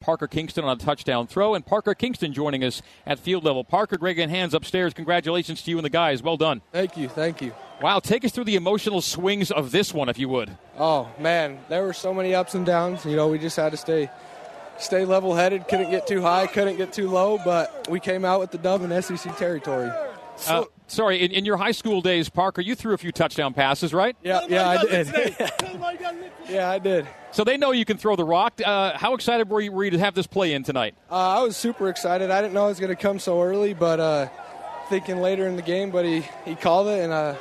Parker Kingston on a touchdown throw, and Parker Kingston joining us at field level. Parker, Greg, and hands upstairs. Congratulations to you and the guys. Well done. Thank you. Thank you. Wow, take us through the emotional swings of this one, if you would. Oh man, there were so many ups and downs. You know, we just had to stay stay level headed. Couldn't get too high, couldn't get too low, but we came out with the dub in SEC territory. Uh, sorry, in, in, your high school days, Parker, you threw a few touchdown passes, right? Yeah, yeah, I did. yeah, I did. So they know you can throw the rock. Uh, how excited were you, were you, to have this play in tonight? Uh, I was super excited. I didn't know it was going to come so early, but uh, thinking later in the game, but he, he called it, and uh,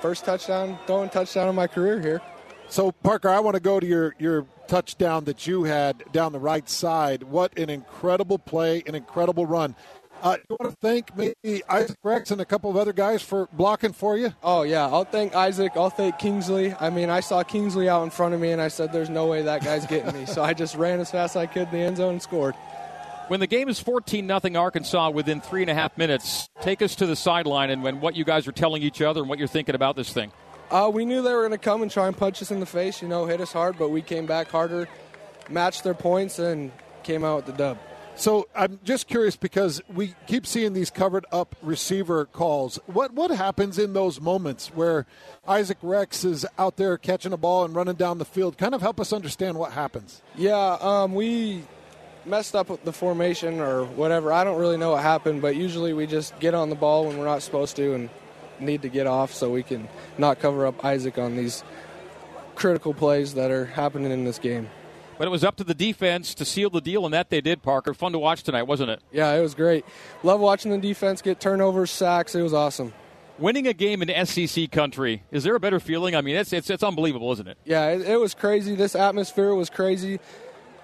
first touchdown, throwing touchdown of my career here. So, Parker, I want to go to your, your touchdown that you had down the right side. What an incredible play, an incredible run. Uh, you want to thank maybe Isaac Rex and a couple of other guys for blocking for you? Oh, yeah. I'll thank Isaac. I'll thank Kingsley. I mean, I saw Kingsley out in front of me, and I said, there's no way that guy's getting me. so I just ran as fast as I could in the end zone and scored. When the game is 14 0 Arkansas within three and a half minutes, take us to the sideline and when what you guys are telling each other and what you're thinking about this thing. Uh, we knew they were going to come and try and punch us in the face, you know, hit us hard, but we came back harder, matched their points, and came out with the dub. So I'm just curious because we keep seeing these covered up receiver calls. What what happens in those moments where Isaac Rex is out there catching a ball and running down the field? Kind of help us understand what happens. Yeah, um, we messed up with the formation or whatever. I don't really know what happened, but usually we just get on the ball when we're not supposed to and need to get off so we can not cover up Isaac on these critical plays that are happening in this game. But it was up to the defense to seal the deal, and that they did, Parker. Fun to watch tonight, wasn't it? Yeah, it was great. Love watching the defense get turnovers, sacks. It was awesome. Winning a game in SEC country, is there a better feeling? I mean, it's, it's, it's unbelievable, isn't it? Yeah, it, it was crazy. This atmosphere was crazy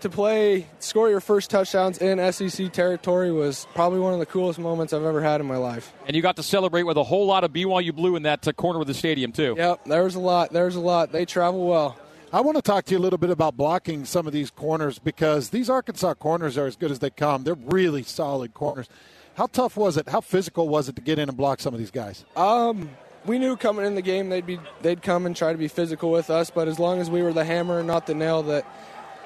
to play, score your first touchdowns in SEC territory was probably one of the coolest moments I've ever had in my life. And you got to celebrate with a whole lot of BYU blue in that uh, corner of the stadium too. Yep, there was a lot. There's a lot. They travel well. I want to talk to you a little bit about blocking some of these corners because these Arkansas corners are as good as they come. They're really solid corners. How tough was it? How physical was it to get in and block some of these guys? Um, we knew coming in the game they'd be they'd come and try to be physical with us, but as long as we were the hammer and not the nail, that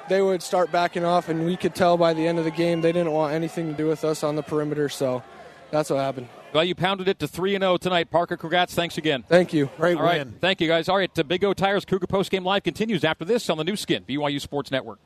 they would start backing off, and we could tell by the end of the game they didn't want anything to do with us on the perimeter. So that's what happened. Well, you pounded it to 3 0 tonight. Parker, congrats. Thanks again. Thank you. Great All win. Right. Thank you, guys. All right, the Big O Tires Cougar Post Game Live continues after this on the Nu Skin, BYU Sports Network.